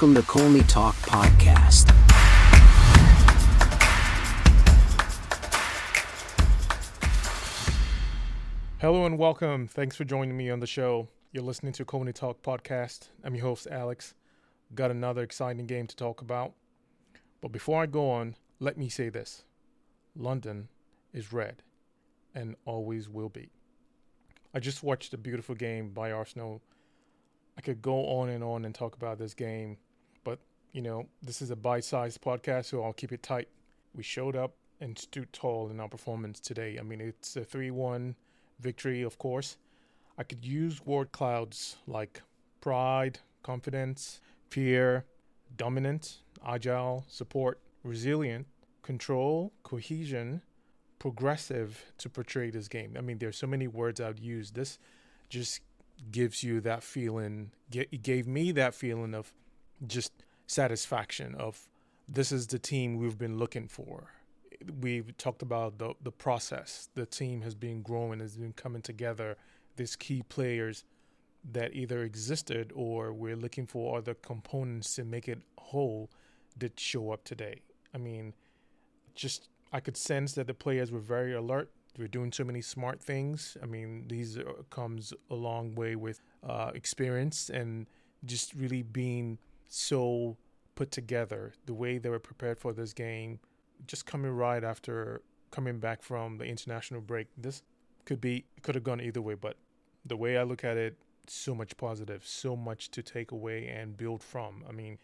Welcome to Colney Talk Podcast. Hello and welcome. Thanks for joining me on the show. You're listening to Colney Talk Podcast. I'm your host, Alex. Got another exciting game to talk about. But before I go on, let me say this London is red and always will be. I just watched a beautiful game by Arsenal. I could go on and on and talk about this game, you know, this is a bite sized podcast, so I'll keep it tight. We showed up and stood tall in our performance today. I mean, it's a 3 1 victory, of course. I could use word clouds like pride, confidence, fear, dominant, agile, support, resilient, control, cohesion, progressive to portray this game. I mean, there's so many words I'd use. This just gives you that feeling. It gave me that feeling of just satisfaction of this is the team we've been looking for. We've talked about the the process. The team has been growing, has been coming together. These key players that either existed or we're looking for other components to make it whole did show up today. I mean, just I could sense that the players were very alert. We're doing so many smart things. I mean, these are, comes a long way with uh, experience and just really being so put together. The way they were prepared for this game, just coming right after coming back from the international break. This could be could have gone either way, but the way I look at it, so much positive, so much to take away and build from. I mean,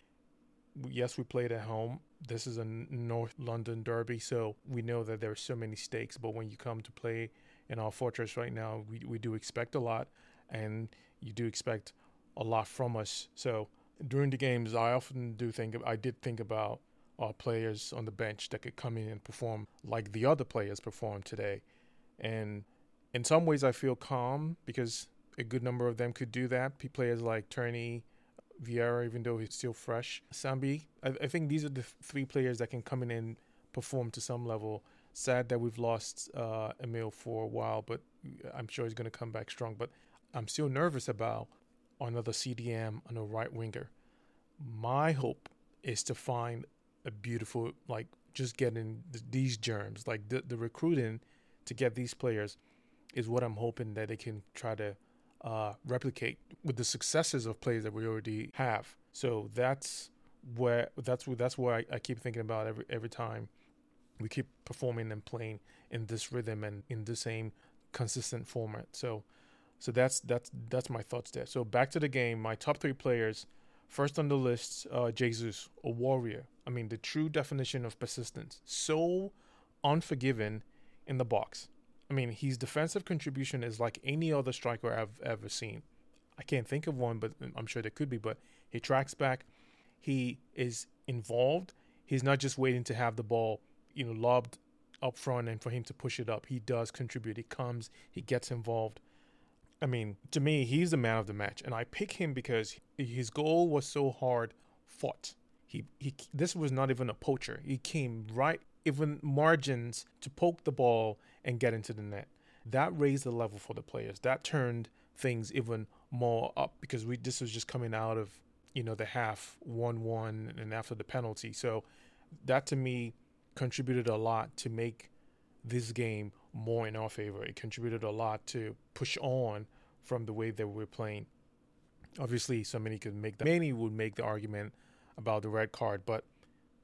yes, we played at home. This is a North London derby, so we know that there are so many stakes. But when you come to play in our fortress right now, we, we do expect a lot, and you do expect a lot from us. So during the games, I often do think I did think about our players on the bench that could come in and perform like the other players performed today, and in some ways, I feel calm because a good number of them could do that. Players like Tierney, Vieira, even though he's still fresh. Sambi, I, I think these are the three players that can come in and perform to some level. Sad that we've lost uh, Emile for a while, but I'm sure he's going to come back strong. But I'm still nervous about another CDM on a right winger. My hope is to find a beautiful, like, just getting th- these germs, like the, the recruiting to get these players is what I'm hoping that they can try to uh, replicate with the successes of players that we already have. So that's where that's that's where I, I keep thinking about every every time we keep performing and playing in this rhythm and in the same consistent format. So so that's that's that's my thoughts there. So back to the game, my top three players. First on the list, uh, Jesus, a warrior. I mean, the true definition of persistence. So unforgiving in the box. I mean, his defensive contribution is like any other striker I've ever seen. I can't think of one, but I'm sure there could be. But he tracks back. He is involved. He's not just waiting to have the ball, you know, lobbed up front and for him to push it up. He does contribute. He comes. He gets involved. I mean, to me, he's the man of the match, and I pick him because his goal was so hard fought. He he. This was not even a poacher. He came right even margins to poke the ball and get into the net. That raised the level for the players. That turned things even more up because we this was just coming out of you know the half one one and after the penalty. So that to me contributed a lot to make this game more in our favor. It contributed a lot to push on from the way that we're playing. Obviously, so many could make the many would make the argument about the red card, but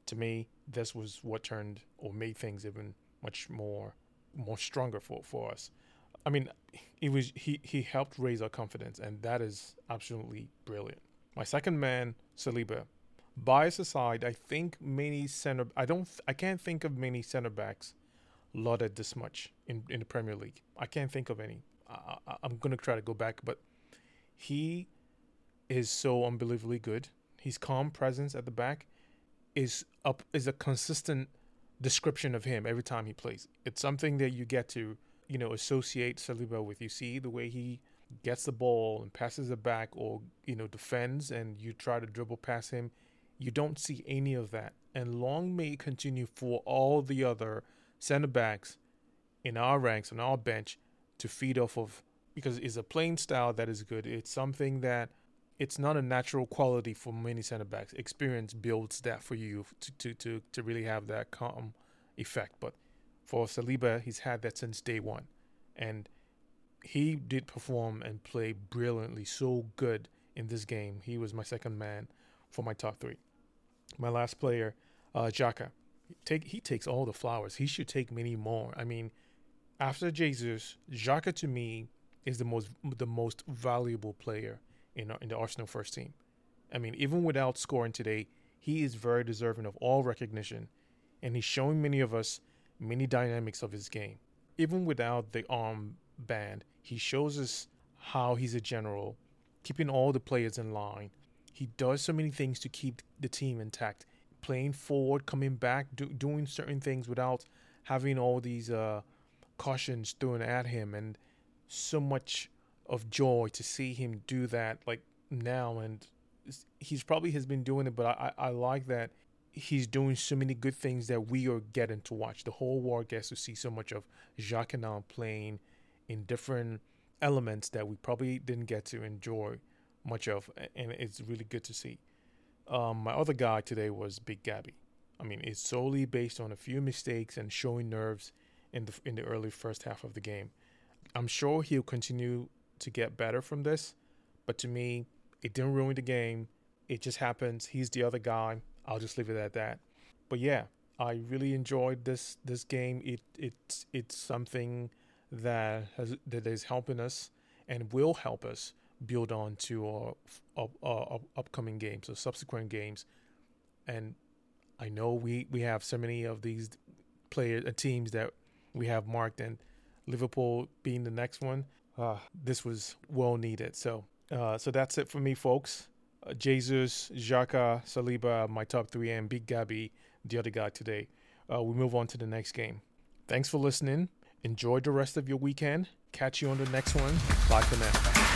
to me, this was what turned or made things even much more more stronger for, for us. I mean, it was he he helped raise our confidence, and that is absolutely brilliant. My second man, Saliba. Bias aside, I think many center I don't I can't think of many center backs lauded this much in in the Premier League. I can't think of any. I, I, I'm gonna try to go back, but he is so unbelievably good. His calm presence at the back is up is a consistent description of him every time he plays. It's something that you get to, you know, associate Saliba with. You see the way he gets the ball and passes it back or, you know, defends and you try to dribble past him. You don't see any of that. And long may it continue for all the other center backs in our ranks, on our bench, to feed off of because it's a playing style that is good. It's something that it's not a natural quality for many center backs. Experience builds that for you to to to, to really have that calm effect. But for Saliba, he's had that since day one, and he did perform and play brilliantly, so good in this game. He was my second man for my top three. My last player, uh, Xhaka, take he takes all the flowers. He should take many more. I mean, after Jesus, Xhaka to me is the most the most valuable player in in the Arsenal first team. I mean, even without scoring today, he is very deserving of all recognition, and he's showing many of us many dynamics of his game. Even without the arm band, he shows us how he's a general, keeping all the players in line. He does so many things to keep the team intact, playing forward, coming back, do, doing certain things without having all these uh, cautions thrown at him, and so much of joy to see him do that like now. And he's probably has been doing it, but I, I like that he's doing so many good things that we are getting to watch. The whole world gets to see so much of Xhaka now playing in different elements that we probably didn't get to enjoy much of, and it's really good to see. Um, my other guy today was Big Gabby. I mean, it's solely based on a few mistakes and showing nerves in the in the early first half of the game. I'm sure he'll continue to get better from this, but to me, it didn't ruin the game. It just happens. He's the other guy. I'll just leave it at that. But yeah, I really enjoyed this this game. It it's it's something that has that is helping us and will help us build on to our, our, our upcoming games or subsequent games. And I know we, we have so many of these players uh, teams that we have marked, and Liverpool being the next one. Uh, this was well needed. So, uh, so that's it for me, folks. Uh, Jesus, Xhaka, Saliba, my top three, and Big Gabby, the other guy today. Uh, we move on to the next game. Thanks for listening. Enjoy the rest of your weekend. Catch you on the next one. Bye for now.